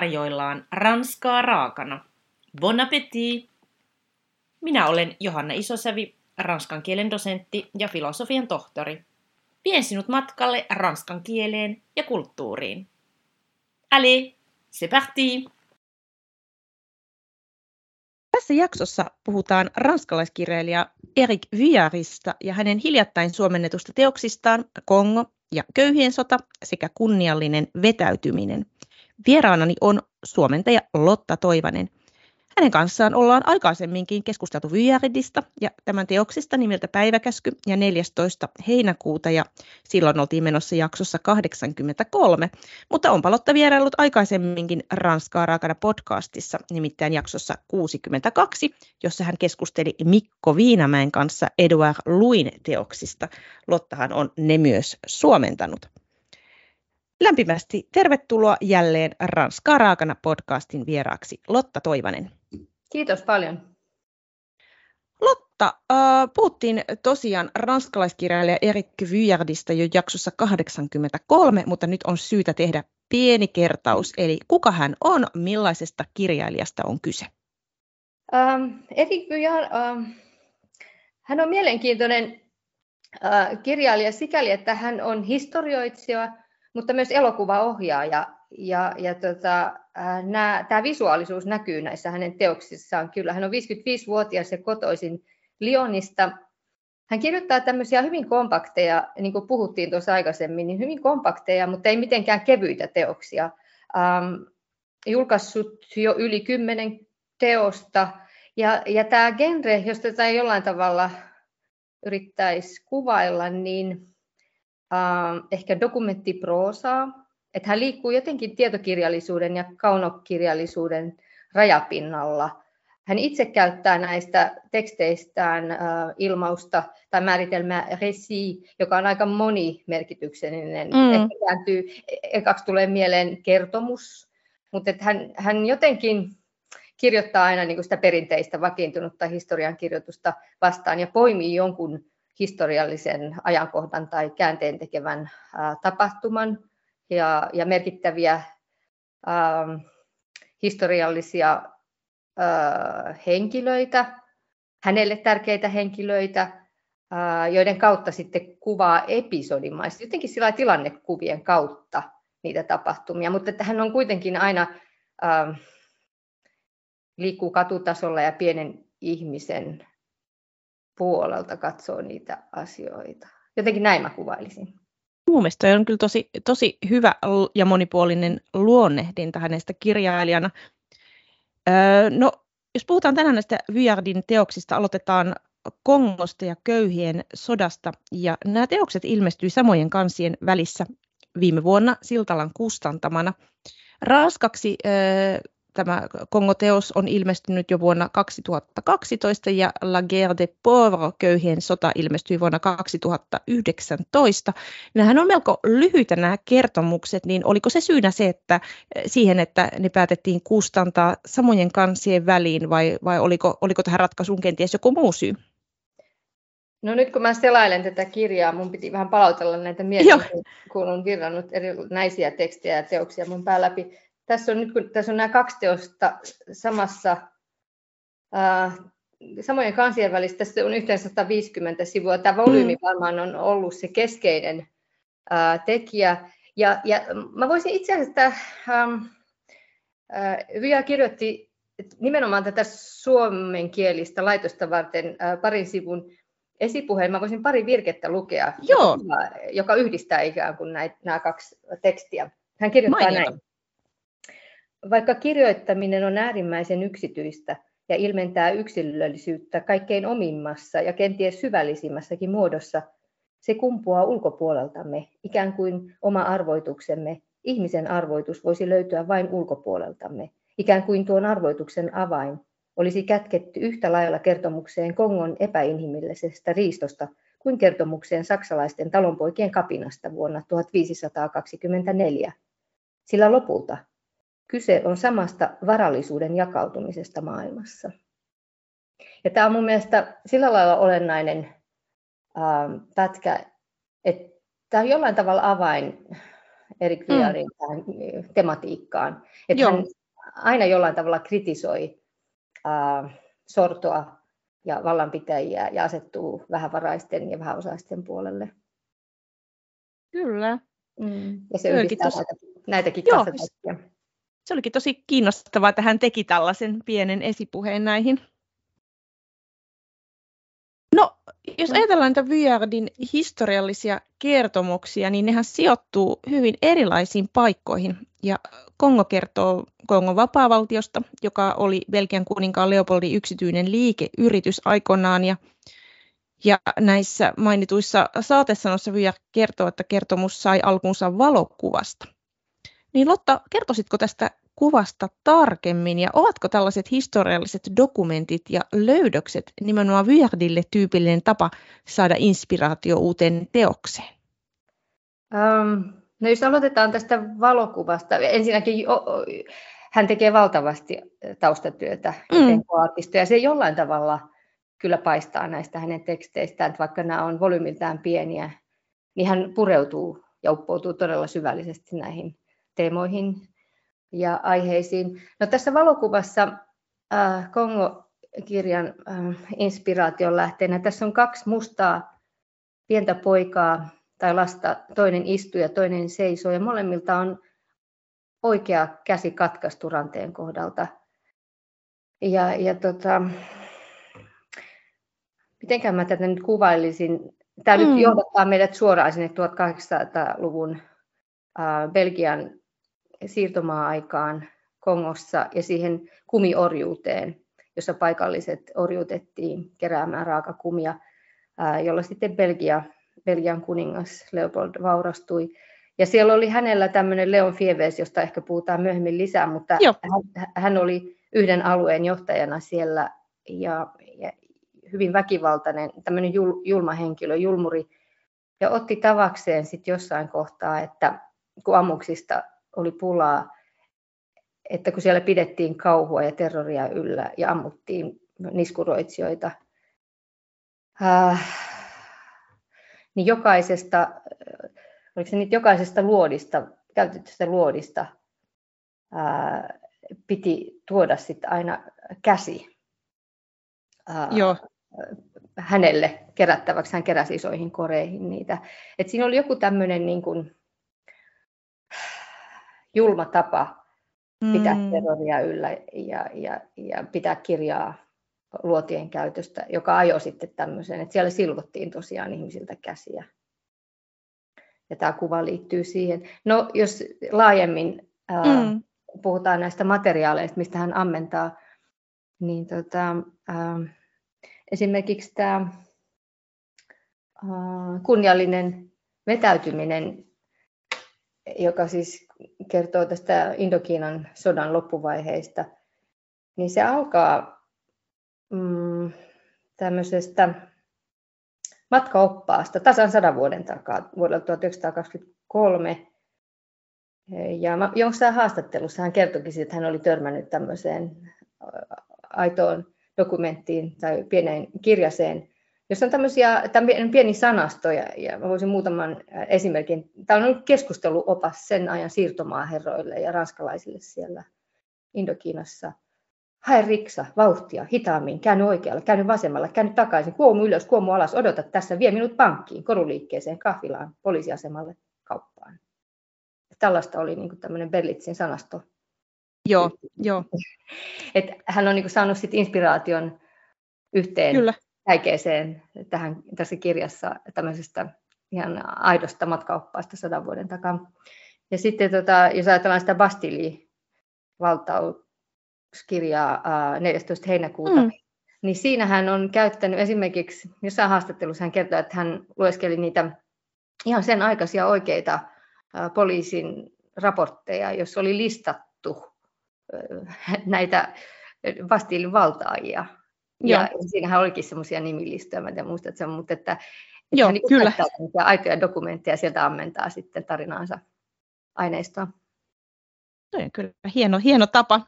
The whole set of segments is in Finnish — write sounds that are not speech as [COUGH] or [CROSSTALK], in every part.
tarjoillaan ranskaa raakana. Bon appétit! Minä olen Johanna Isosävi, ranskan kielen dosentti ja filosofian tohtori. Vien sinut matkalle ranskan kieleen ja kulttuuriin. Allez, c'est parti! Tässä jaksossa puhutaan ranskalaiskirjailija Erik Vyarista ja hänen hiljattain suomennetusta teoksistaan Kongo ja köyhien sota sekä kunniallinen vetäytyminen. Vieraanani on suomentaja Lotta Toivanen. Hänen kanssaan ollaan aikaisemminkin keskusteltu Vyäridistä ja tämän teoksista nimeltä Päiväkäsky ja 14. heinäkuuta ja silloin oltiin menossa jaksossa 83, mutta on Lotta vierailut aikaisemminkin Ranskaa raakana podcastissa, nimittäin jaksossa 62, jossa hän keskusteli Mikko Viinamäen kanssa Edouard Luin teoksista. Lottahan on ne myös suomentanut. Lämpimästi tervetuloa jälleen Ranskaa raakana podcastin vieraaksi Lotta Toivanen. Kiitos paljon. Lotta, äh, puhuttiin tosiaan ranskalaiskirjailija Erik Vyardista jo jaksossa 83, mutta nyt on syytä tehdä pieni kertaus. Eli kuka hän on, millaisesta kirjailijasta on kyse? Ähm, Erik Vyard, ähm, hän on mielenkiintoinen äh, kirjailija sikäli, että hän on historioitsija, mutta myös elokuvaohjaaja. Ja, ja tota, tämä visuaalisuus näkyy näissä hänen teoksissaan. Kyllä, hän on 55-vuotias ja kotoisin Lionista. Hän kirjoittaa tämmöisiä hyvin kompakteja, niin kuin puhuttiin tuossa aikaisemmin, niin hyvin kompakteja, mutta ei mitenkään kevyitä teoksia. Ähm, julkaissut jo yli kymmenen teosta. Ja, ja tämä genre, jos tätä jollain tavalla yrittäisi kuvailla, niin äh, ehkä dokumenttiproosaa, että hän liikkuu jotenkin tietokirjallisuuden ja kaunokirjallisuuden rajapinnalla. Hän itse käyttää näistä teksteistään äh, ilmausta tai määritelmää resi, joka on aika monimerkityksellinen. Mm. Ehkä kääntyy, ekaksi tulee mieleen kertomus, mutta että hän, hän jotenkin kirjoittaa aina niin kuin sitä perinteistä vakiintunutta historiankirjoitusta vastaan ja poimii jonkun historiallisen ajankohdan tai käänteen tekevän tapahtuman ja, ja merkittäviä ää, historiallisia ää, henkilöitä, hänelle tärkeitä henkilöitä, ää, joiden kautta sitten kuvaa episodimaisesti, jotenkin sillä tilannekuvien kautta niitä tapahtumia, mutta että hän on kuitenkin aina ää, liikkuu katutasolla ja pienen ihmisen puolelta katsoo niitä asioita. Jotenkin näin mä kuvailisin. Mun mielestä on kyllä tosi, tosi hyvä ja monipuolinen luonnehdinta hänestä kirjailijana. Öö, no, jos puhutaan tänään näistä Vyardin teoksista, aloitetaan Kongosta ja köyhien sodasta. Ja nämä teokset ilmestyi samojen kansien välissä viime vuonna Siltalan kustantamana. Raaskaksi tämä Kongo-teos on ilmestynyt jo vuonna 2012 ja La Guerre des Pauvres, köyhien sota, ilmestyi vuonna 2019. Nämähän on melko lyhyitä nämä kertomukset, niin oliko se syynä se, että siihen, että ne päätettiin kustantaa samojen kansien väliin vai, vai oliko, oliko tähän ratkaisuun kenties joku muu syy? No nyt kun mä selailen tätä kirjaa, mun piti vähän palautella näitä mieltä, kun on kirjannut erinäisiä tekstejä ja teoksia mun pää läpi tässä on nyt kun tässä on nämä kaksi teosta samassa ää, samojen kansien välissä, tässä on yhteensä 150 sivua. Tämä volyymi mm. varmaan on ollut se keskeinen ää, tekijä. Ja, ja mä voisin itse asiassa, ähm, Via kirjoitti nimenomaan tätä suomenkielistä laitosta varten ää, parin sivun esipuheen. Mä voisin pari virkettä lukea, Joo. Joka, joka yhdistää ikään kuin näitä, nämä kaksi tekstiä. Hän kirjoittaa Mainita. näin. Vaikka kirjoittaminen on äärimmäisen yksityistä ja ilmentää yksilöllisyyttä kaikkein omimmassa ja kenties syvällisimmässäkin muodossa, se kumpuaa ulkopuoleltamme, ikään kuin oma arvoituksemme, ihmisen arvoitus voisi löytyä vain ulkopuoleltamme, ikään kuin tuon arvoituksen avain olisi kätketty yhtä lailla kertomukseen Kongon epäinhimillisestä riistosta kuin kertomukseen saksalaisten talonpoikien kapinasta vuonna 1524. Sillä lopulta Kyse on samasta varallisuuden jakautumisesta maailmassa. Ja tämä on mun mielestä sillä lailla olennainen ää, pätkä, että tämä on jollain tavalla avain Erik Vyarin mm. tähän tematiikkaan. Että hän aina jollain tavalla kritisoi äh, sortoa ja vallanpitäjiä ja asettuu vähävaraisten ja vähäosaisten puolelle. Kyllä. Mm. Ja se yhdistää tosi... näitä, näitäkin Joo, Se olikin tosi kiinnostavaa, että hän teki tällaisen pienen esipuheen näihin. No, jos ajatellaan näitä Vyardin historiallisia kertomuksia, niin nehän sijoittuu hyvin erilaisiin paikkoihin. Ja Kongo kertoo Kongon vapaavaltiosta, joka oli Belgian kuninkaan Leopoldin yksityinen liikeyritys aikoinaan. Ja, ja näissä mainituissa saatesanoissa Vyard kertoo, että kertomus sai alkunsa valokuvasta. Niin Lotta, kertoisitko tästä kuvasta tarkemmin ja ovatko tällaiset historialliset dokumentit ja löydökset nimenomaan Vyardille tyypillinen tapa saada inspiraatio uuteen teokseen? Um, no jos aloitetaan tästä valokuvasta, ensinnäkin hän tekee valtavasti taustatyötä mm. ja se jollain tavalla kyllä paistaa näistä hänen teksteistään, että vaikka nämä on volyymiltään pieniä, niin hän pureutuu ja uppoutuu todella syvällisesti näihin teemoihin ja aiheisiin. No tässä valokuvassa äh, Kongo-kirjan äh, inspiraation lähteenä tässä on kaksi mustaa pientä poikaa tai lasta, toinen istuu ja toinen seisoo ja molemmilta on oikea käsi katkaistu ranteen kohdalta. Ja, ja tota, mitenkään mä tätä nyt kuvailisin. Tämä mm. nyt johdattaa meidät suoraan sinne 1800-luvun äh, Belgian siirtomaa-aikaan Kongossa ja siihen kumiorjuuteen, jossa paikalliset orjuutettiin keräämään raakakumia, jolla sitten Belgia, Belgian kuningas Leopold vaurastui. Ja siellä oli hänellä tämmöinen Leon Fieves, josta ehkä puhutaan myöhemmin lisää, mutta hän, hän oli yhden alueen johtajana siellä ja, ja hyvin väkivaltainen, tämmöinen jul, julma henkilö, julmuri, ja otti tavakseen sitten jossain kohtaa, että kun ammuksista oli pulaa, että kun siellä pidettiin kauhua ja terroria yllä ja ammuttiin niskuroitsijoita, äh, niin jokaisesta, oliko se nyt jokaisesta luodista, käytetystä luodista, äh, piti tuoda sitten aina käsi äh, Joo. hänelle kerättäväksi. Hän keräsi isoihin koreihin niitä. Et siinä oli joku tämmöinen niin kuin, julma tapa pitää mm. terroria yllä ja, ja, ja pitää kirjaa luotien käytöstä, joka ajoi sitten tämmöiseen, että siellä silvottiin tosiaan ihmisiltä käsiä. Ja tämä kuva liittyy siihen. No jos laajemmin ää, mm. puhutaan näistä materiaaleista, mistä hän ammentaa, niin tota, ää, esimerkiksi tämä kunniallinen vetäytyminen, joka siis kertoo tästä Indokiinan sodan loppuvaiheista, niin se alkaa mm, tämmöisestä matkaoppaasta tasan sadan vuoden takaa, vuodelta 1923. Ja jossain haastattelussa hän kertoikin, että hän oli törmännyt tämmöiseen aitoon dokumenttiin tai pieneen kirjaseen, jos on tämmöisiä, tämmöinen pieni sanasto, ja, mä voisin muutaman esimerkin. Tämä on ollut keskusteluopas sen ajan siirtomaaherroille ja ranskalaisille siellä Indokiinassa. Hae riksa, vauhtia, hitaammin, käänny oikealle, käänny vasemmalle, käänny takaisin, kuomu ylös, kuomu alas, odota tässä, vie minut pankkiin, koruliikkeeseen, kahvilaan, poliisiasemalle, kauppaan. Tällaista oli niin tämmöinen Berlitsin sanasto. Joo, joo. [LAUGHS] Et hän on niin saanut sit inspiraation yhteen Kyllä häikeeseen tähän, tässä kirjassa tämmöisestä ihan aidosta matkaoppaasta sadan vuoden takaa. Ja sitten tota, jos ajatellaan sitä Bastili-valtauskirjaa 14. heinäkuuta, mm. niin siinä hän on käyttänyt esimerkiksi, jossain haastattelussa hän kertoo, että hän lueskeli niitä ihan sen aikaisia oikeita poliisin raportteja, jossa oli listattu näitä Bastilin valtaajia ja siinähän olikin semmoisia nimilistoja, mä en muistat sen, mutta että, että Joo, hän niin kyllä. aitoja dokumentteja sieltä ammentaa sitten tarinaansa aineistoa. No, kyllä hieno, hieno tapa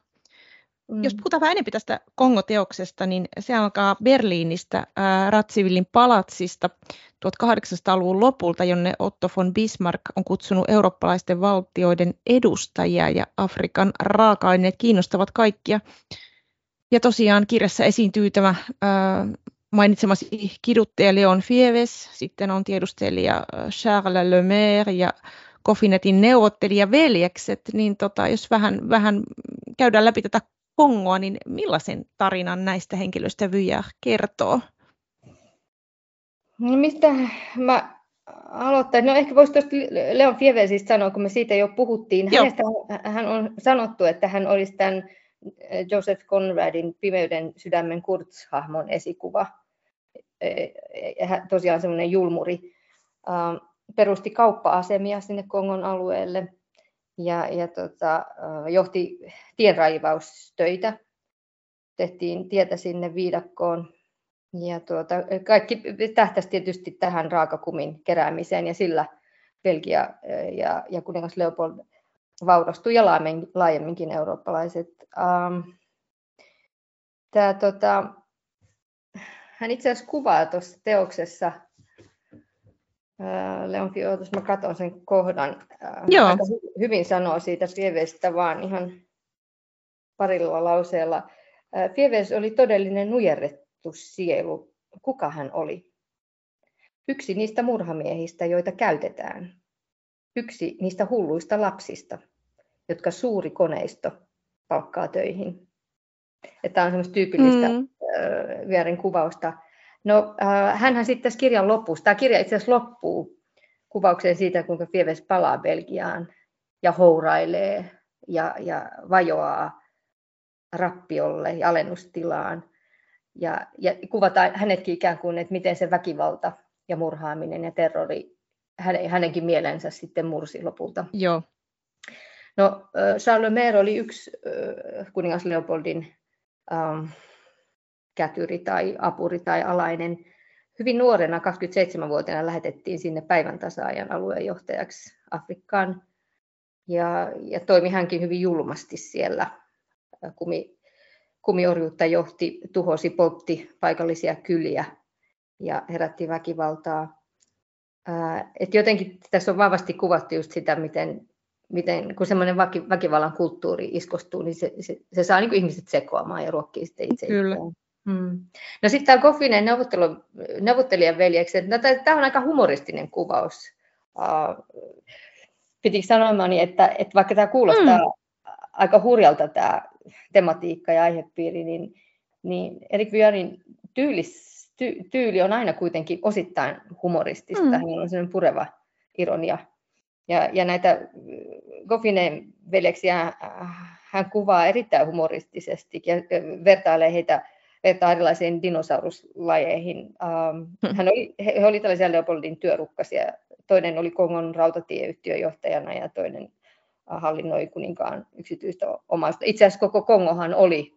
Mm. Jos puhutaan vähän enemmän tästä Kongo-teoksesta, niin se alkaa Berliinistä ää, Ratsivillin palatsista 1800-luvun lopulta, jonne Otto von Bismarck on kutsunut eurooppalaisten valtioiden edustajia ja Afrikan raaka-aineet kiinnostavat kaikkia. Ja tosiaan kirjassa esiintyy tämä mainitsemasi kiduttaja Leon Fieves, sitten on tiedustelija Charles Lemaire ja Kofinetin neuvottelija veljekset, niin tota, jos vähän, vähän käydään läpi tätä Kongoa, niin millaisen tarinan näistä henkilöistä Vyjä kertoo? No mistä mä aloittaisin? No ehkä voisi tuosta Leon Fievesistä sanoa, kun me siitä jo puhuttiin. Hänestä hän on sanottu, että hän olisi tämän Joseph Conradin Pimeyden sydämen Kurtz-hahmon esikuva. Tosiaan semmoinen julmuri. Perusti kauppa-asemia sinne Kongon alueelle – ja, ja tota, johti tienraivaustöitä. Tehtiin tietä sinne viidakkoon. Ja tuota, kaikki tähtäisi tietysti tähän raakakumin keräämiseen ja sillä Belgia ja, ja kuningas Leopold vaurastui ja laajemminkin eurooppalaiset. Ähm, tää, tota, hän itse asiassa kuvaa tuossa teoksessa Leon Fiotus, mä katson sen kohdan. Joo. Aika hyvin sanoo siitä Fievestä vaan ihan parilla lauseella. Fieves oli todellinen nujerrettu sielu. Kuka hän oli? Yksi niistä murhamiehistä, joita käytetään. Yksi niistä hulluista lapsista, jotka suuri koneisto palkkaa töihin. Tämä on semmoista tyypillistä mm. vierin kuvausta No, hänhän sitten tässä kirjan lopussa, tämä kirja itse asiassa loppuu kuvaukseen siitä, kuinka Fieves palaa Belgiaan ja hourailee ja, ja vajoaa rappiolle ja alennustilaan. Ja, ja kuvataan hänetkin ikään kuin, että miten se väkivalta ja murhaaminen ja terrori hänen, hänenkin mielensä sitten mursi lopulta. Joo. No, Charles Maire oli yksi kuningas Leopoldin ähm, kätyri tai apuri tai alainen. Hyvin nuorena, 27-vuotiaana, lähetettiin sinne päivän tasaajan alueenjohtajaksi Afrikkaan. Ja, ja toimi hänkin hyvin julmasti siellä. Kumi, kumiorjuutta johti, tuhosi, poltti paikallisia kyliä ja herätti väkivaltaa. et jotenkin tässä on vahvasti kuvattu just sitä, miten, miten kun semmoinen väkivallan kulttuuri iskostuu, niin se, se, se saa niin ihmiset sekoamaan ja ruokkii sitten itse Kyllä. Itseään. Hmm. No sitten tämä neuvottelu, neuvottelijan veljeksi, no, tämä on aika humoristinen kuvaus. Uh, piti sanomaan, että, että vaikka tämä kuulostaa hmm. aika hurjalta tämä tematiikka ja aihepiiri, niin, niin Erik Vyarin tyylis, ty, tyyli on aina kuitenkin osittain humoristista. Hmm. Hänellä on sellainen pureva ironia. Ja, ja näitä Goffinen veljeksiä hän kuvaa erittäin humoristisesti ja vertailee heitä vertaa erilaisiin dinosauruslajeihin. Ähm, hän oli, he oli tällaisia Leopoldin työrukkasia. Toinen oli Kongon rautatieyhtiön johtajana ja toinen äh, hallinnoi kuninkaan yksityistä omasta. Itse asiassa koko Kongohan oli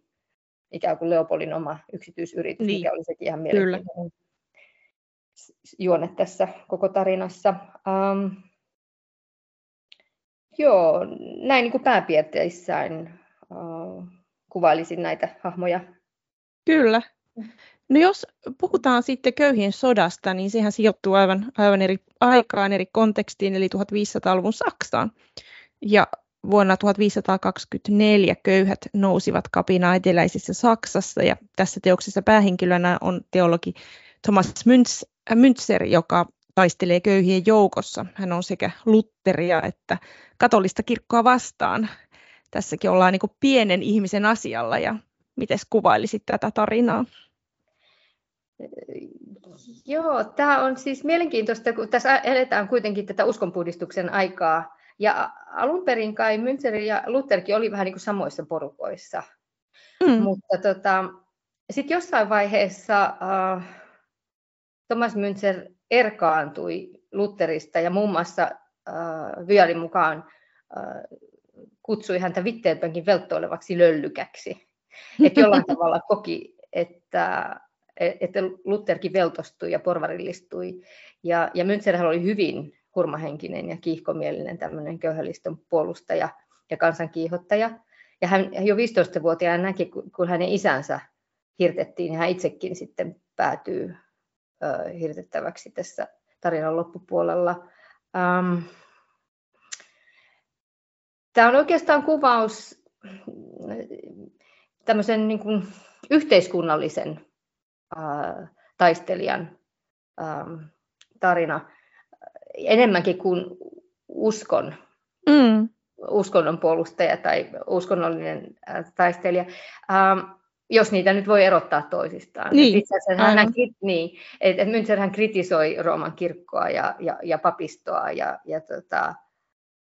ikään kuin Leopoldin oma yksityisyritys, niin. mikä oli sekin ihan mielenkiintoinen juone tässä koko tarinassa. Um, joo, näin niin kuin pääpiirteissään uh, kuvailisin näitä hahmoja Kyllä. No jos puhutaan sitten köyhien sodasta, niin sehän sijoittuu aivan, aivan eri aikaan, eri kontekstiin, eli 1500-luvun Saksaan. Ja vuonna 1524 köyhät nousivat kapinaa eteläisessä Saksassa, ja tässä teoksessa päähenkilönä on teologi Thomas Münzer, joka taistelee köyhien joukossa. Hän on sekä Lutteria että katolista kirkkoa vastaan. Tässäkin ollaan niin pienen ihmisen asialla, ja Miten kuvailisit tätä tarinaa? Joo, tämä on siis mielenkiintoista, kun tässä eletään kuitenkin tätä uskonpuhdistuksen aikaa. Ja alun perin kai Münzer ja Lutherkin oli vähän niin kuin samoissa porukoissa. Mm. Mutta tota, sitten jossain vaiheessa uh, Thomas Münzer erkaantui Lutherista ja muun muassa uh, Vyarin mukaan uh, kutsui häntä Wittenbergin velttoilevaksi löllykäksi. Että jollain [LAUGHS] tavalla koki, että, että Lutherkin veltostui ja porvarillistui. Ja, ja Münzerhän oli hyvin hurmahenkinen ja kiihkomielinen tämmöinen köyhälistön puolustaja ja kansankiihottaja. Ja Ja hän jo 15-vuotiaana näki, kun hänen isänsä hirtettiin, niin hän itsekin sitten päätyy hirtettäväksi tässä tarinan loppupuolella. Um, Tämä on oikeastaan kuvaus tämmöisen niin kuin yhteiskunnallisen ää, taistelijan ää, tarina enemmänkin kuin uskon, mm. uskonnon puolustaja tai uskonnollinen ää, taistelija. Ää, jos niitä nyt voi erottaa toisistaan. Niin, hän, hän, niin että Münzer hän kritisoi Rooman kirkkoa ja, ja, ja papistoa ja, ja tota,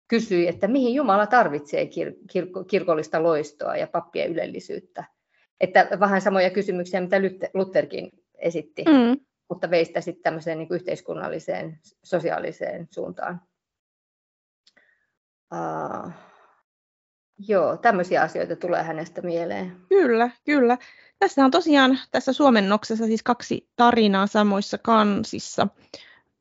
kysyi, että mihin Jumala tarvitsee kir- kir- kirkollista loistoa ja pappien ylellisyyttä. Että vähän samoja kysymyksiä, mitä Lutherkin esitti, mm. mutta veistä sitten tämmöiseen niin yhteiskunnalliseen, sosiaaliseen suuntaan. Uh, joo, tämmöisiä asioita tulee hänestä mieleen. Kyllä, kyllä. Tässä on tosiaan tässä suomennoksessa siis kaksi tarinaa samoissa kansissa.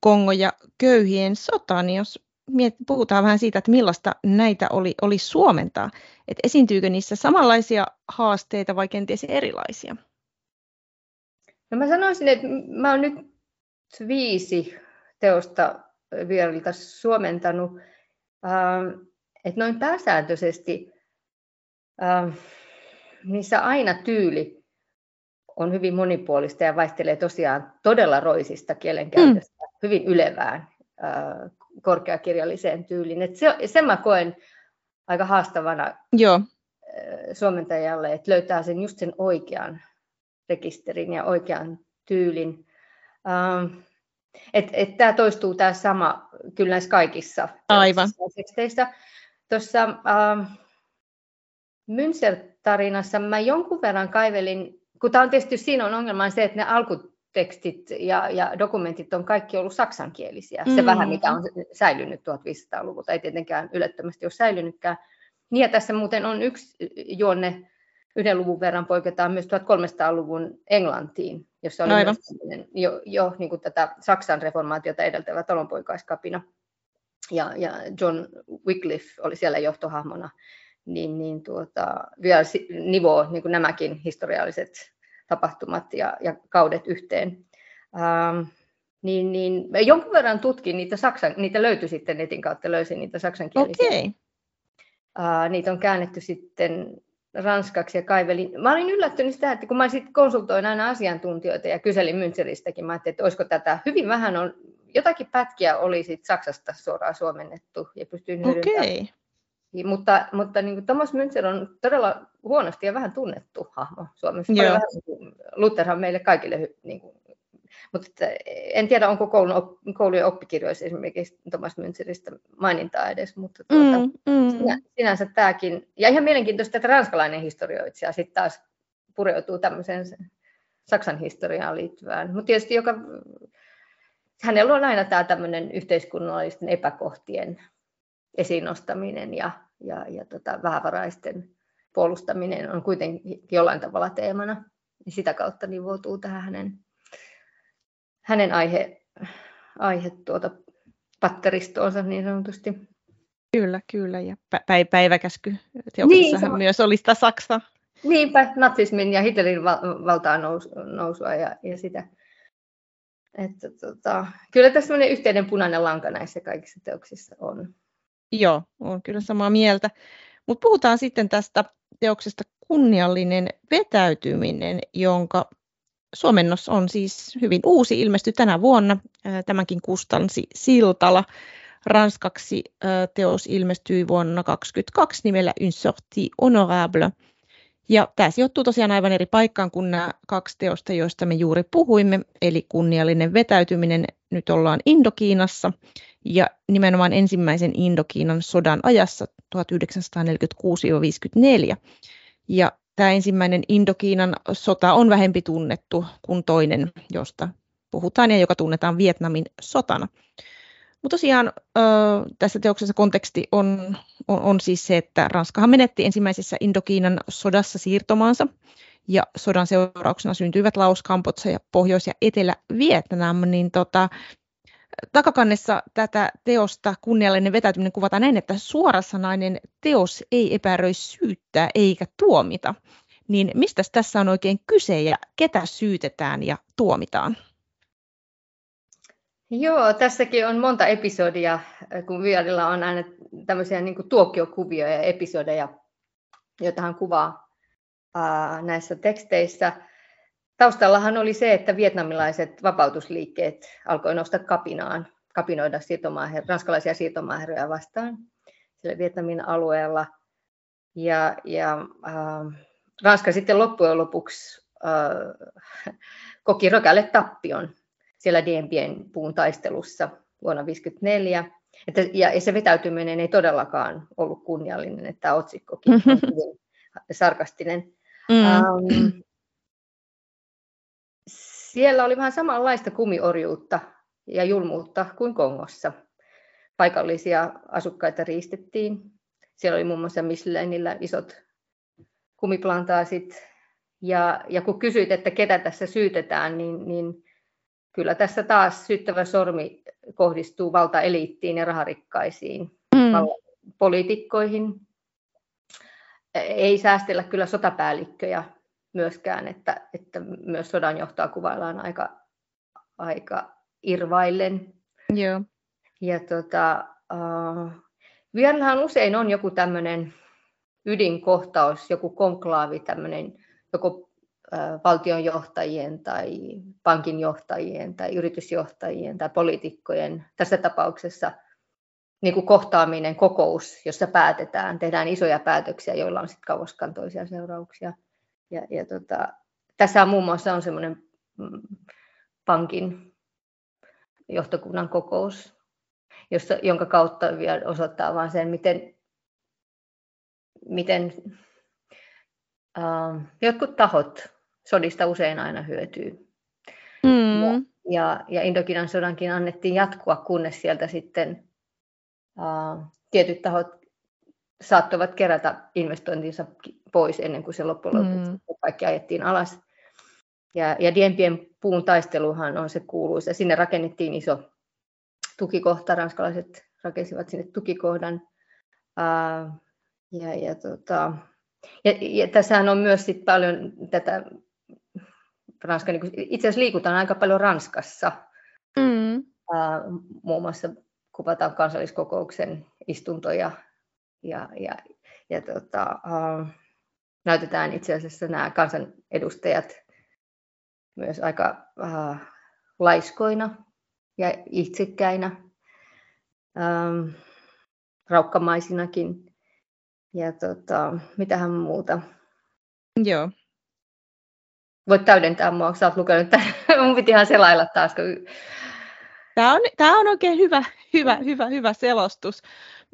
Kongo ja köyhien sota, niin jos miet, puhutaan vähän siitä, että millaista näitä oli, oli suomentaa. Et esiintyykö niissä samanlaisia haasteita vai kenties erilaisia? No mä sanoisin, että mä oon nyt viisi teosta vieriltä suomentanut. Ähm, että noin pääsääntöisesti ähm, niissä aina tyyli on hyvin monipuolista ja vaihtelee tosiaan todella roisista kielenkäytöstä mm. hyvin ylevään äh, korkeakirjalliseen tyyliin. Et se, sen mä koen aika haastavana Joo. suomentajalle, että löytää sen just sen oikean rekisterin ja oikean tyylin. Ähm, et, et tämä toistuu tämä sama kyllä näissä kaikissa Aivan. teksteissä. Tuossa ähm, Münzer-tarinassa mä jonkun verran kaivelin, kun tämä on tietysti siinä on ongelma se, että ne alku, tekstit ja, ja dokumentit on kaikki ollut saksankielisiä. Se mm. vähän, mikä on säilynyt 1500-luvulta, ei tietenkään ylettömästi ole säilynytkään. Niin ja tässä muuten on yksi juonne, yhden luvun verran poiketaan myös 1300-luvun Englantiin, jossa oli Aivan. jo, jo niin kuin tätä Saksan reformaatiota edeltävä talonpoikaiskapina. Ja, ja John Wycliffe oli siellä johtohahmona, niin, niin tuota, vielä nivoo niin kuin nämäkin historialliset tapahtumat ja, ja kaudet yhteen. Ähm, niin, niin jonkun verran tutkin niitä, saksan, niitä löytyi sitten netin kautta, löysin niitä saksankielisiä. Okay. Äh, niitä on käännetty sitten ranskaksi ja kaivelin. Mä olin yllättynyt sitä, että kun mä sitten konsultoin aina asiantuntijoita ja kyselin Münzeristäkin, mä että olisiko tätä, hyvin vähän on, jotakin pätkiä oli sit Saksasta suoraan suomennettu ja pystyin hyödyntämään. Okay. Mutta, mutta niin kuin Thomas Münzer on todella huonosti ja vähän tunnettu hahmo Suomessa. Joo. Vähän, niin Lutherhan meille kaikille, niin kuin, mutta että en tiedä, onko koulun, koulujen oppikirjoissa esimerkiksi Thomas Münzeristä mainintaa edes, mutta tuota, mm, mm. Sinä, sinänsä tämäkin, ja ihan mielenkiintoista, että ranskalainen historioitsija sitten taas pureutuu tämmöiseen Saksan historiaan liittyvään, mutta tietysti joka, hänellä on aina tämä tämmöinen yhteiskunnallisten epäkohtien esiin nostaminen ja, ja, ja tota, vähävaraisten puolustaminen on kuitenkin jollain tavalla teemana. Ja sitä kautta nivoutuu tähän hänen, hänen aihe, aihe tuota patteristoonsa niin sanotusti. Kyllä, kyllä. Ja pä- päiväkäsky teoksessahan niin, myös oli sitä Saksaa. Niinpä, natsismin ja Hitlerin val- valtaan nousua ja, ja sitä. Että, tota, kyllä tässä yhteinen punainen lanka näissä kaikissa teoksissa on. Joo, olen kyllä samaa mieltä. Mutta puhutaan sitten tästä teoksesta kunniallinen vetäytyminen, jonka suomennos on siis hyvin uusi, ilmestyi tänä vuonna. Tämänkin kustansi Siltala. Ranskaksi teos ilmestyi vuonna 2022 nimellä Une sortie honorable. Ja tämä sijoittuu tosiaan aivan eri paikkaan kuin nämä kaksi teosta, joista me juuri puhuimme, eli kunniallinen vetäytyminen. Nyt ollaan Indokiinassa ja nimenomaan ensimmäisen Indokiinan sodan ajassa 1946-54. Ja tämä ensimmäinen Indokiinan sota on vähempi tunnettu kuin toinen, josta puhutaan ja joka tunnetaan Vietnamin sotana. Mutta tosiaan tässä teoksessa konteksti on, on, on siis se, että Ranskahan menetti ensimmäisessä Indokiinan sodassa siirtomaansa ja sodan seurauksena syntyivät Laos, Kambodsa ja Pohjois- ja Etelä-Vietnam, niin tota, Takakannessa tätä teosta kunniallinen vetäytyminen kuvataan näin, että suorasanainen teos ei epäröi syyttää eikä tuomita. Niin mistä tässä on oikein kyse ja ketä syytetään ja tuomitaan? Joo, tässäkin on monta episodia, kun Viarilla on aina tämmöisiä niin kuin tuokiokuvioja ja episodeja, joita hän kuvaa ää, näissä teksteissä. Taustallahan oli se, että vietnamilaiset vapautusliikkeet alkoi nousta kapinaan, kapinoida siirtomaaher, ranskalaisia siirtomaaherroja vastaan sillä Vietnamin alueella. Ja, ja äh, Ranska sitten loppujen lopuksi äh, koki rökälle tappion siellä Dien puun taistelussa vuonna 1954. Että, ja se vetäytyminen ei todellakaan ollut kunniallinen, että tämä otsikkokin on [LAUGHS] hyvin sarkastinen. Mm. Um, siellä oli vähän samanlaista kumiorjuutta ja julmuutta kuin Kongossa. Paikallisia asukkaita riistettiin. Siellä oli muun muassa Michelinillä isot kumiplantaasit. Ja, ja kun kysyit, että ketä tässä syytetään, niin, niin kyllä tässä taas syyttävä sormi kohdistuu valtaeliittiin ja raharikkaisiin mm. poliitikkoihin. Ei säästellä kyllä sotapäällikköjä myöskään, että, että myös sodan johtaa kuvaillaan aika, aika irvaillen. Joo. Ja tota, uh, vielähän usein on joku tämmöinen ydinkohtaus, joku konklaavi, tämmöinen joko valtionjohtajien tai pankinjohtajien tai yritysjohtajien tai poliitikkojen, tässä tapauksessa niin kuin kohtaaminen, kokous, jossa päätetään, tehdään isoja päätöksiä, joilla on sitten kauaskantoisia seurauksia. Ja, ja tota, tässä muun muassa on semmoinen mm, pankin johtokunnan kokous, jossa, jonka kautta vielä osoittaa vain sen, miten, miten uh, jotkut tahot sodista usein aina hyötyy. Mm. Ja, ja, ja Indokinan sodankin annettiin jatkua, kunnes sieltä sitten uh, tietyt tahot saattoivat kerätä investointinsa pois ennen kuin se loppujen lopuksi mm. kaikki ajettiin alas. Ja, ja Diempien puun taisteluhan on se kuuluisa. Sinne rakennettiin iso tukikohta, ranskalaiset rakensivat sinne tukikohdan. Uh, ja, ja, tota, ja, ja tässähän on myös sit paljon tätä Ranska, niin itse asiassa liikutaan aika paljon Ranskassa. Mm. Uh, muun muassa kuvataan kansalliskokouksen istuntoja ja, ja, ja tota, uh, näytetään itse asiassa nämä kansanedustajat myös aika uh, laiskoina ja itsekkäinä, um, raukkamaisinakin. Ja tota, mitähän muuta. Joo. Voit täydentää mua, kun sä oot lukenut tämän. [LAUGHS] Mun piti ihan selailla taas. Kun... Tämä on, tämä on oikein hyvä, hyvä, hyvä, hyvä selostus.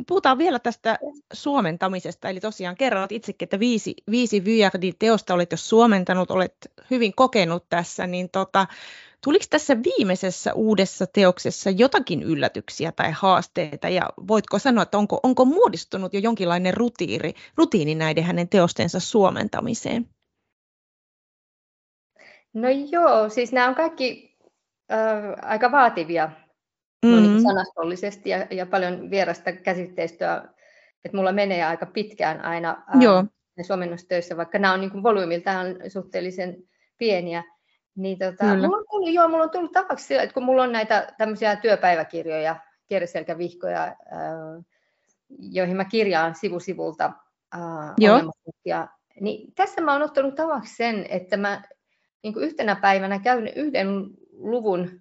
Puhutaan vielä tästä suomentamisesta, eli tosiaan kerroit itsekin, että viisi, viisi Vyjardin teosta olet jo suomentanut, olet hyvin kokenut tässä, niin tota, tuliko tässä viimeisessä uudessa teoksessa jotakin yllätyksiä tai haasteita, ja voitko sanoa, että onko, onko muodistunut jo jonkinlainen rutiiri, rutiini näiden hänen teostensa suomentamiseen? No joo, siis nämä on kaikki äh, aika vaativia mm-hmm. no niin sanastollisesti ja, ja paljon vierasta käsitteistöä, että mulla menee aika pitkään aina äh, Joo. suomennostöissä, vaikka nämä on niin volyymiltaan suhteellisen pieniä. Niin tota, mulla, on tullut, joo, mulla on tullut tavaksi, että kun mulla on näitä tämmöisiä työpäiväkirjoja, kierreselkävihkoja, äh, joihin mä kirjaan sivusivulta äh, niin tässä mä oon ottanut tavaksi sen, että mä niin kuin yhtenä päivänä käyn yhden luvun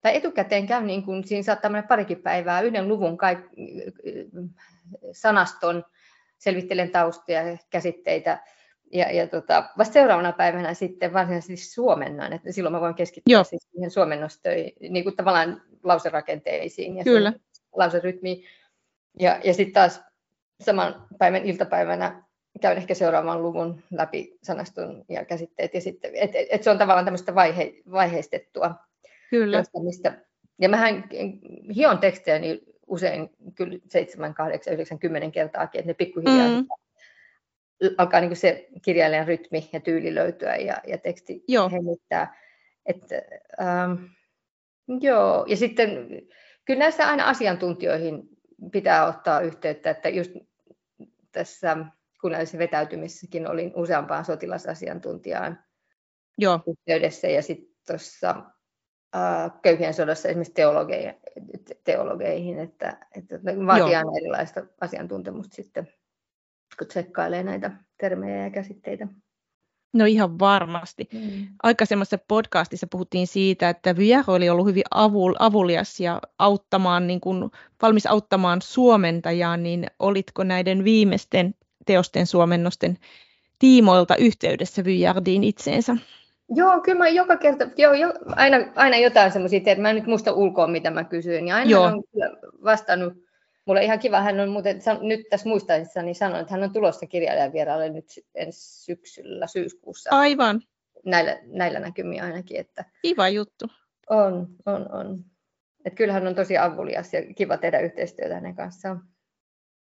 tai etukäteen käyn, niin kuin, siinä saattaa mennä parikin päivää, yhden luvun kaik, sanaston, selvittelen taustoja ja käsitteitä, ja, ja tota, vasta seuraavana päivänä sitten varsinaisesti suomennan, että silloin mä voin keskittyä Joo. siis siihen suomennostöihin, niin kuin tavallaan lauserakenteisiin ja Kyllä. lauserytmiin. Ja, ja sitten taas saman päivän iltapäivänä käyn ehkä seuraavan luvun läpi sanaston ja käsitteet, ja sitten, et, et, et se on tavallaan tämmöistä vaihe, vaiheistettua Kyllä. Ja mähän hion tekstejä niin usein kyllä 7, 8, 9, 10 kertaakin, että ne pikkuhiljaa mm. alkaa niin se kirjailijan rytmi ja tyyli löytyä ja, ja teksti Joo. hengittää. Et, ähm, Joo, ja sitten kyllä näissä aina asiantuntijoihin pitää ottaa yhteyttä, että just tässä kunnallisessa vetäytymisessäkin olin useampaan sotilasasiantuntijaan Joo. yhteydessä ja sitten tuossa köyhien sodassa esimerkiksi teologeihin, teologeihin että, että vaatii aina erilaista asiantuntemusta sitten, kun tsekkailee näitä termejä ja käsitteitä. No ihan varmasti. Mm. Aikaisemmassa podcastissa puhuttiin siitä, että Vyär oli ollut hyvin avul, avulias ja auttamaan, niin kuin, valmis auttamaan suomentajaa, niin olitko näiden viimeisten teosten suomennosten tiimoilta yhteydessä Vyärdiin itseensä? Joo, kyllä mä joka kerta, joo, jo, aina, aina jotain semmoisia, että mä en nyt muista ulkoa, mitä mä kysyin, ja aina joo. on vastannut, mulle ihan kiva, hän on muuten, nyt tässä muistaessa, niin sanoin, että hän on tulossa kirjailijan vieraalle nyt ensi syksyllä, syyskuussa. Aivan. Näillä, näillä näkymiä ainakin. Että kiva juttu. On, on, on. Että kyllähän on tosi avulias ja kiva tehdä yhteistyötä hänen kanssaan.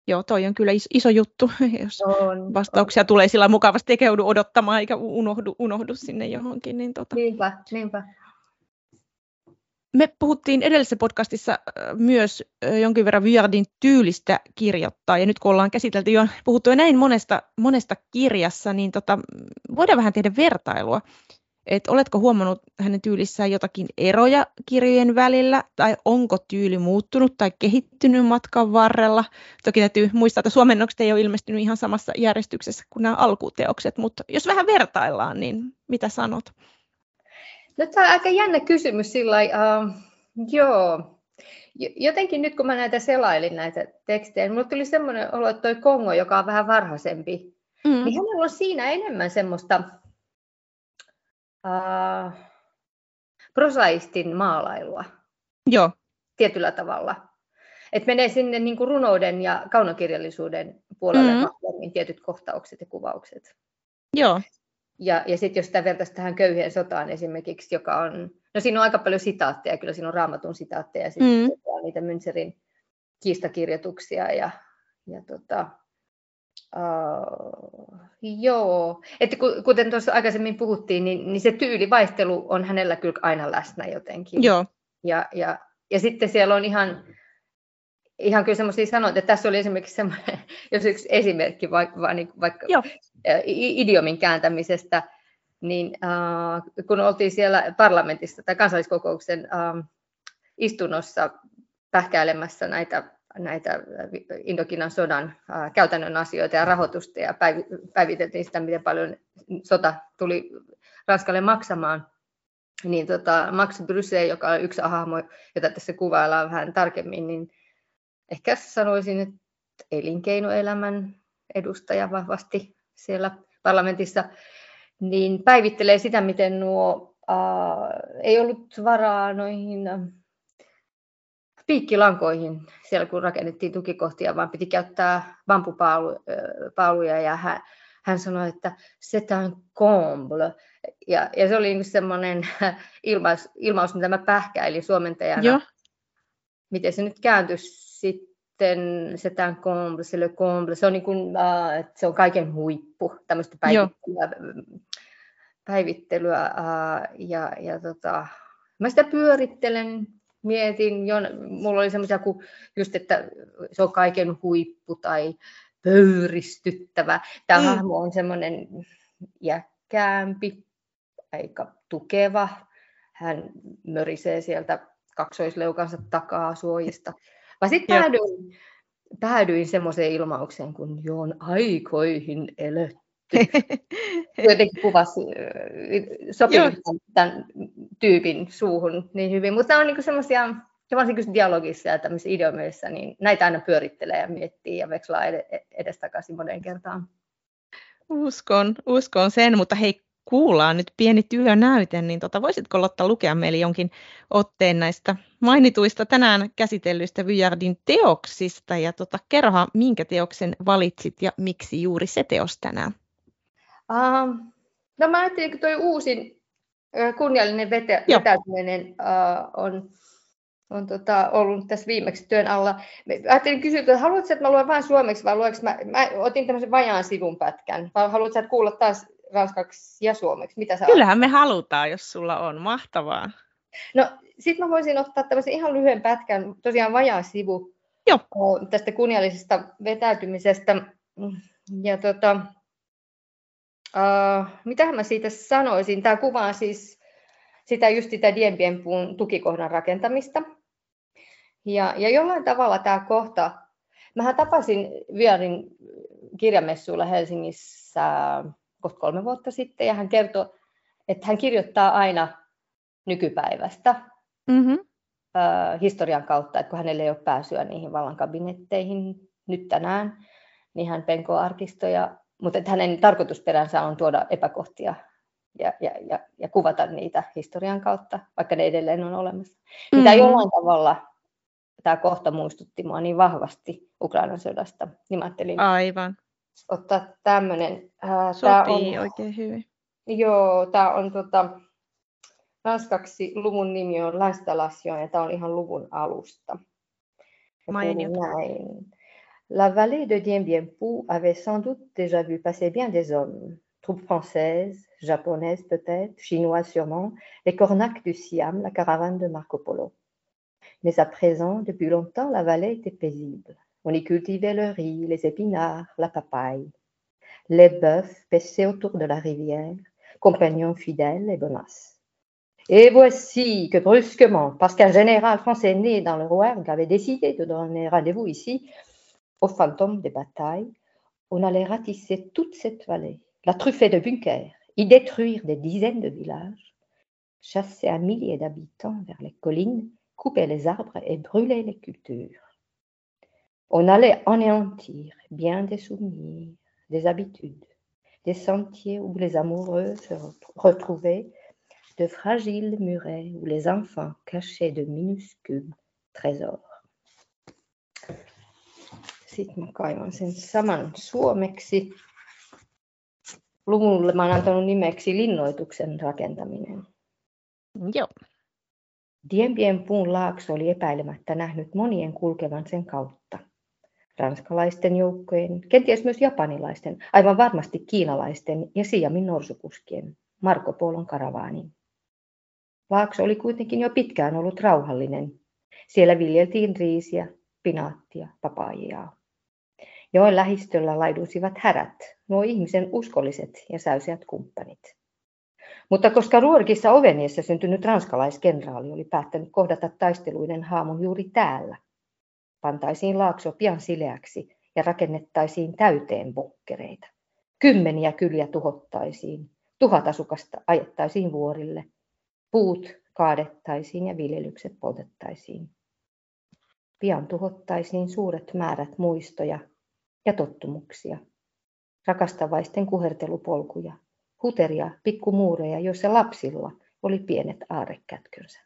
Joo, toi on kyllä iso, iso juttu, [LAUGHS] jos on, vastauksia on. tulee sillä mukavasti eikä joudu odottamaan eikä unohdu, unohdu sinne johonkin. Niin tota. Niinpä, niinpä. Me puhuttiin edellisessä podcastissa myös jonkin verran Vyardin tyylistä kirjoittaa, ja nyt kun ollaan käsitelty jo, puhuttu jo näin monesta, monesta kirjassa, niin tota, voidaan vähän tehdä vertailua. Et oletko huomannut hänen tyylissään jotakin eroja kirjojen välillä, tai onko tyyli muuttunut tai kehittynyt matkan varrella? Toki täytyy muistaa, että suomennokset ei ole ilmestynyt ihan samassa järjestyksessä kuin nämä alkuteokset, mutta jos vähän vertaillaan, niin mitä sanot? No, tämä on aika jännä kysymys sillä uh, joo. Jotenkin nyt kun mä näitä selailin näitä tekstejä, niin mulle tuli semmoinen olo, että toi Kongo, joka on vähän varhaisempi, mm. niin hänellä on siinä enemmän semmoista uh, prosaistin maalailua. Joo. Tietyllä tavalla. Et menee sinne niin kuin runouden ja kaunokirjallisuuden puolelle mm. vahvemmin tietyt kohtaukset ja kuvaukset. Joo. Ja, ja sitten jos sitä vertaisi tähän köyhien sotaan esimerkiksi, joka on, no siinä on aika paljon sitaatteja, kyllä siinä on raamatun sitaatteja, ja sitten mm. niitä Münzerin kiistakirjoituksia ja, ja tota, Uh, joo, että kuten tuossa aikaisemmin puhuttiin, niin, niin se tyylivaihtelu on hänellä kyllä aina läsnä jotenkin. Joo. Ja, ja, ja sitten siellä on ihan, ihan kyllä semmoisia sanoja, että tässä oli esimerkiksi semmoinen, [LAUGHS] jos yksi esimerkki vaikka, vaikka Joo. idiomin kääntämisestä, niin uh, kun oltiin siellä parlamentissa tai kansalliskokouksen uh, istunnossa pähkäilemässä näitä näitä Indokinan sodan käytännön asioita ja rahoitusta ja päiviteltiin sitä, miten paljon sota tuli Ranskalle maksamaan. Niin tota, Max Brysse, joka on yksi hahmo, jota tässä kuvaillaan vähän tarkemmin, niin ehkä sanoisin, että elinkeinoelämän edustaja vahvasti siellä parlamentissa, niin päivittelee sitä, miten nuo äh, ei ollut varaa noihin piikkilankoihin siellä, kun rakennettiin tukikohtia, vaan piti käyttää bambupauluja ja hän, hän sanoi, että c'est un comble. Ja, ja se oli niin semmoinen [LAUGHS] ilmaus, ilmaus, mitä mä pähkäilin suomentajana. Joo. Miten se nyt kääntyi sitten, c'est un comble, c'est le comble. Se on, niin kuin, uh, että se on kaiken huippu, tämmöistä päivittelyä. päivittelyä uh, ja, ja tota, mä sitä pyörittelen mietin, jo, mulla oli semmoisia kuin just, että se on kaiken huippu tai pöyristyttävä. Tämä mm. hahmo on semmoinen jäkkäämpi, aika tukeva. Hän mörisee sieltä kaksoisleukansa takaa suojista. Mä sitten päädyin, päädyin semmoiseen ilmaukseen, kun joon aikoihin elöt jotenkin kuvasi, sopii tämän tyypin suuhun niin hyvin. Mutta on niin semmoisia, varsinkin dialogissa ja tämmöisissä idiomeissa, niin näitä aina pyörittelee ja miettii ja vekslaa edestakaisin monen kertaan. Uskon, uskon sen, mutta hei, kuullaan nyt pieni työnäyte, niin tota, voisitko Lotta lukea meille jonkin otteen näistä mainituista tänään käsitellyistä Vyjardin teoksista ja tota, kerrohan, minkä teoksen valitsit ja miksi juuri se teos tänään? Uh, no mä ajattelin, että tuo uusin kunniallinen vetä, vetäytyminen uh, on, on tota, ollut tässä viimeksi työn alla. Mä ajattelin kysyä, että haluatko, että mä luen vain suomeksi vai luenko mä, mä otin tämmöisen vajaan sivun pätkän, vai haluatko, että kuulla taas ranskaksi ja suomeksi? Mitä sä Kyllähän me halutaan, jos sulla on. Mahtavaa. No sitten mä voisin ottaa tämmöisen ihan lyhyen pätkän, tosiaan vajaa sivu Joo. tästä kunniallisesta vetäytymisestä. Ja tota, uh, mitähän mä siitä sanoisin? Tämä kuvaa siis sitä just sitä Dien Bien Phu'n tukikohdan rakentamista. Ja, ja jollain tavalla tämä kohta, mähän tapasin Vierin kirjamessuilla Helsingissä kohta kolme vuotta sitten, ja hän kertoi, että hän kirjoittaa aina nykypäivästä mm-hmm. äh, historian kautta, että kun hänelle ei ole pääsyä niihin vallan kabinetteihin nyt tänään, niin hän penkoo arkistoja, mutta että hänen tarkoitusperänsä on tuoda epäkohtia ja, ja, ja, ja kuvata niitä historian kautta, vaikka ne edelleen on olemassa. Mm-hmm. Mitä jollain tavalla tämä kohta muistutti mua niin vahvasti Ukrainan sodasta, niin mä ajattelin Aivan. ottaa tämmöinen. Sopii on, oikein hyvin. Joo, tämä on tota, ranskaksi luvun nimi on L'Installation ja tämä on ihan luvun alusta. Näin. La vallée de Dien Bien Phu avait sans doute déjà vu passer bien des hommes, troupes françaises, japonaises peut-être, chinoises sûrement, les cornacs du Siam, la caravane de Marco Polo. Mais à présent, depuis longtemps, la vallée était paisible. On y cultivait le riz, les épinards, la papaye. Les bœufs paissaient autour de la rivière, compagnons fidèles et bonasses. Et voici que brusquement, parce qu'un général français né dans le Rouergue avait décidé de donner rendez-vous ici, aux fantômes des batailles, on allait ratisser toute cette vallée, la truffer de bunkers, y détruire des dizaines de villages, chasser un millier d'habitants vers les collines, couper les arbres et brûler les cultures. On allait anéantir bien des souvenirs, des habitudes, des sentiers où les amoureux se retrouvaient, de fragiles murets où les enfants cachaient de minuscules trésors. Sitten mä kaivan sen saman suomeksi. Luvulle mä olen antanut nimeksi linnoituksen rakentaminen. Joo. Dien Bien Phu'n laakso oli epäilemättä nähnyt monien kulkevan sen kautta. Ranskalaisten joukkojen, kenties myös japanilaisten, aivan varmasti kiinalaisten ja Siamin norsukuskien, Marko Polon karavaanin. Laakso oli kuitenkin jo pitkään ollut rauhallinen. Siellä viljeltiin riisiä, pinaattia, papajiaa. Joen lähistöllä laidusivat härät, nuo ihmisen uskolliset ja säyseät kumppanit. Mutta koska Ruorkissa Oveniassa syntynyt ranskalaiskenraali oli päättänyt kohdata taisteluiden haamun juuri täällä, pantaisiin laakso pian sileäksi ja rakennettaisiin täyteen bokkereita. Kymmeniä kyliä tuhottaisiin, tuhat asukasta ajettaisiin vuorille, puut kaadettaisiin ja viljelykset poltettaisiin. Pian tuhottaisiin suuret määrät muistoja ja tottumuksia, rakastavaisten kuhertelupolkuja, huteria pikkumuureja, joissa lapsilla oli pienet aarekätkönsä.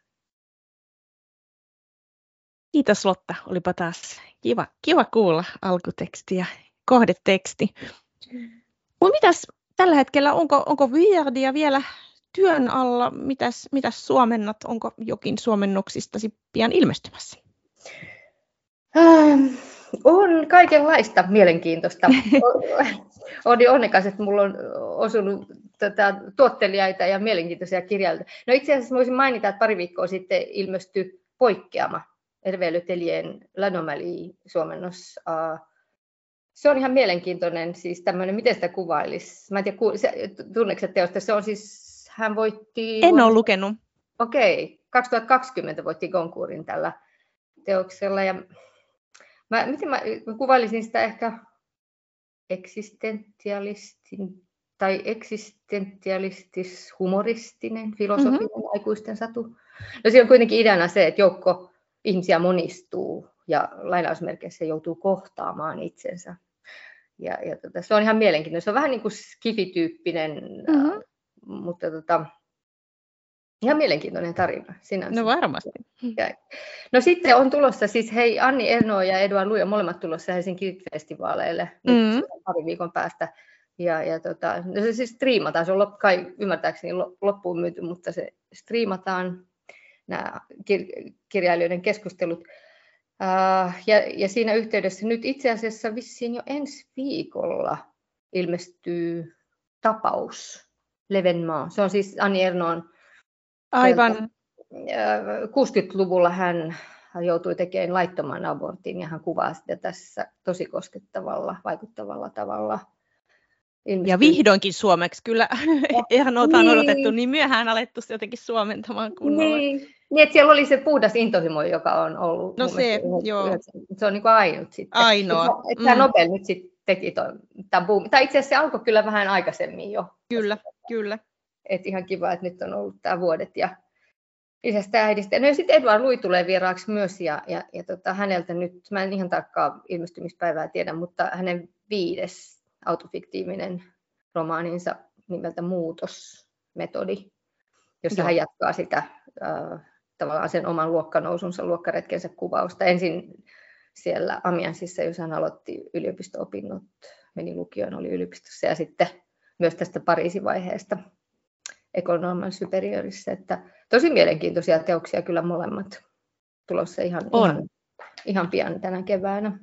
Kiitos Lotta, olipa taas kiva, kiva kuulla alkuteksti ja kohdeteksti. Mutta mitäs tällä hetkellä, onko, onko Viardia vielä työn alla? Mitäs, mitäs suomennat? Onko jokin suomennoksistasi pian ilmestymässä? Ähm, on kaikenlaista mielenkiintoista. [LAUGHS] Olen onnekas, että minulla on osunut tota, tuottelijaita ja mielenkiintoisia kirjailijoita. No itse asiassa voisin mainita, että pari viikkoa sitten ilmestyi poikkeama Hervé Letelien L'Anomalie-suomennos. Se on ihan mielenkiintoinen, siis tämmöinen, miten sitä kuvailisi? Mä en tiedä, tunneeko teosta? Se on siis, hän voitti... En ole lukenut. Okei, okay. 2020 voitti Gonkurin tällä teoksella. Ja mä, miten mä, mä kuvailisin sitä ehkä eksistentialistin tai eksistentialistis-humoristinen, filosofinen mm-hmm. aikuisten satu. No siinä on kuitenkin ideana se, että joukko ihmisiä monistuu ja lainausmerkeissä joutuu kohtaamaan itsensä. Ja, ja tota, se on ihan mielenkiintoista. Se on vähän niin kuin skifityyppinen, mm-hmm. äh, mutta tota, ihan mielenkiintoinen tarina sinänsä. No varmasti. Ja, no sitten on tulossa siis, hei Anni Erno ja Eduard Luja molemmat tulossa Helsingin festivaaleille mm-hmm. nyt pari viikon päästä. Ja, ja tota, no se siis striimataan, se on kai ymmärtääkseni loppuun myyty, mutta se striimataan nämä kir- kirjailijoiden keskustelut. Uh, ja, ja siinä yhteydessä nyt itse asiassa vissiin jo ensi viikolla ilmestyy tapaus Levenmaa. Se on siis Anni Ernoon Aivan. 60-luvulla hän joutui tekemään laittoman abortin ja hän kuvaa sitä tässä tosi koskettavalla, vaikuttavalla tavalla. Ilmestyi. Ja vihdoinkin suomeksi, kyllä [LAUGHS] ihan otan niin. odotettu, niin myöhään alettu jotenkin suomentamaan kunnolla. Niin. niin, että siellä oli se puhdas intohimo, joka on ollut. No se, joo. Se on niin kuin ainut sitten. Ainoa. Että, että mm. Nobel nyt sitten teki tämän boom. Tai itse asiassa se alkoi kyllä vähän aikaisemmin jo. Kyllä, kyllä. Että ihan kiva, että nyt on ollut tämä vuodet ja isästä ja äidistä. No ja sitten Edward Lui tulee vieraaksi myös ja, ja, ja tota, häneltä nyt, mä en ihan tarkkaa ilmestymispäivää tiedä, mutta hänen viides autofiktiivinen romaaninsa nimeltä Muutosmetodi, jossa Joo. hän jatkaa sitä äh, tavallaan sen oman luokkanousunsa, luokkaretkensä kuvausta. Ensin siellä Amiansissa, jossa hän aloitti yliopisto-opinnot, meni lukioon, oli yliopistossa ja sitten myös tästä Pariisin vaiheesta Economan Superiorissa. Että tosi mielenkiintoisia teoksia kyllä molemmat tulossa ihan, on. ihan, ihan pian tänä keväänä.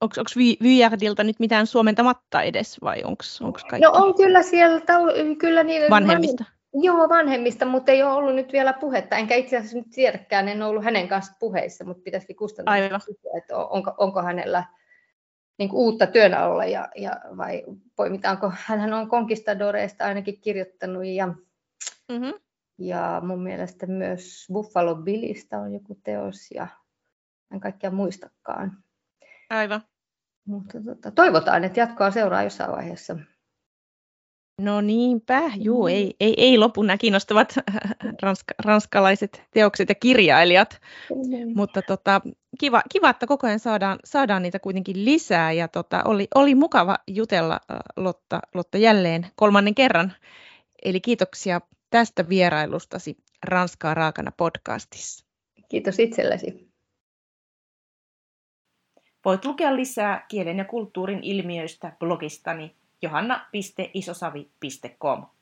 onko Vyjardilta nyt mitään suomentamatta edes vai onko kaikki? No on kyllä sieltä, kyllä niin. Vanhemmista? Vanhem, joo, vanhemmista, mutta ei ole ollut nyt vielä puhetta, enkä itse asiassa nyt tiedäkään, en ollut hänen kanssa puheissa, mutta pitäisi kustannaa että onko, onko hänellä niin kuin uutta työn alla ja, ja vai poimitaanko, hän on Conquistadoreista ainakin kirjoittanut ja, mm-hmm. ja mun mielestä myös Buffalo Billistä on joku teos ja en kaikkia muistakaan. Aivan. Mutta tota, toivotaan, että jatkoa seuraa jossain vaiheessa. No niinpä, juu, ei, mm. ei, ei lopu nämä kiinnostavat [LAUGHS] ranska, ranskalaiset teokset ja kirjailijat, mm. mutta tota, kiva, kiva, että koko ajan saadaan, saadaan niitä kuitenkin lisää ja tota, oli, oli mukava jutella Lotta, Lotta jälleen kolmannen kerran, eli kiitoksia tästä vierailustasi Ranskaa raakana podcastissa. Kiitos itsellesi. Voit lukea lisää kielen ja kulttuurin ilmiöistä blogistani johanna.isosavi.com.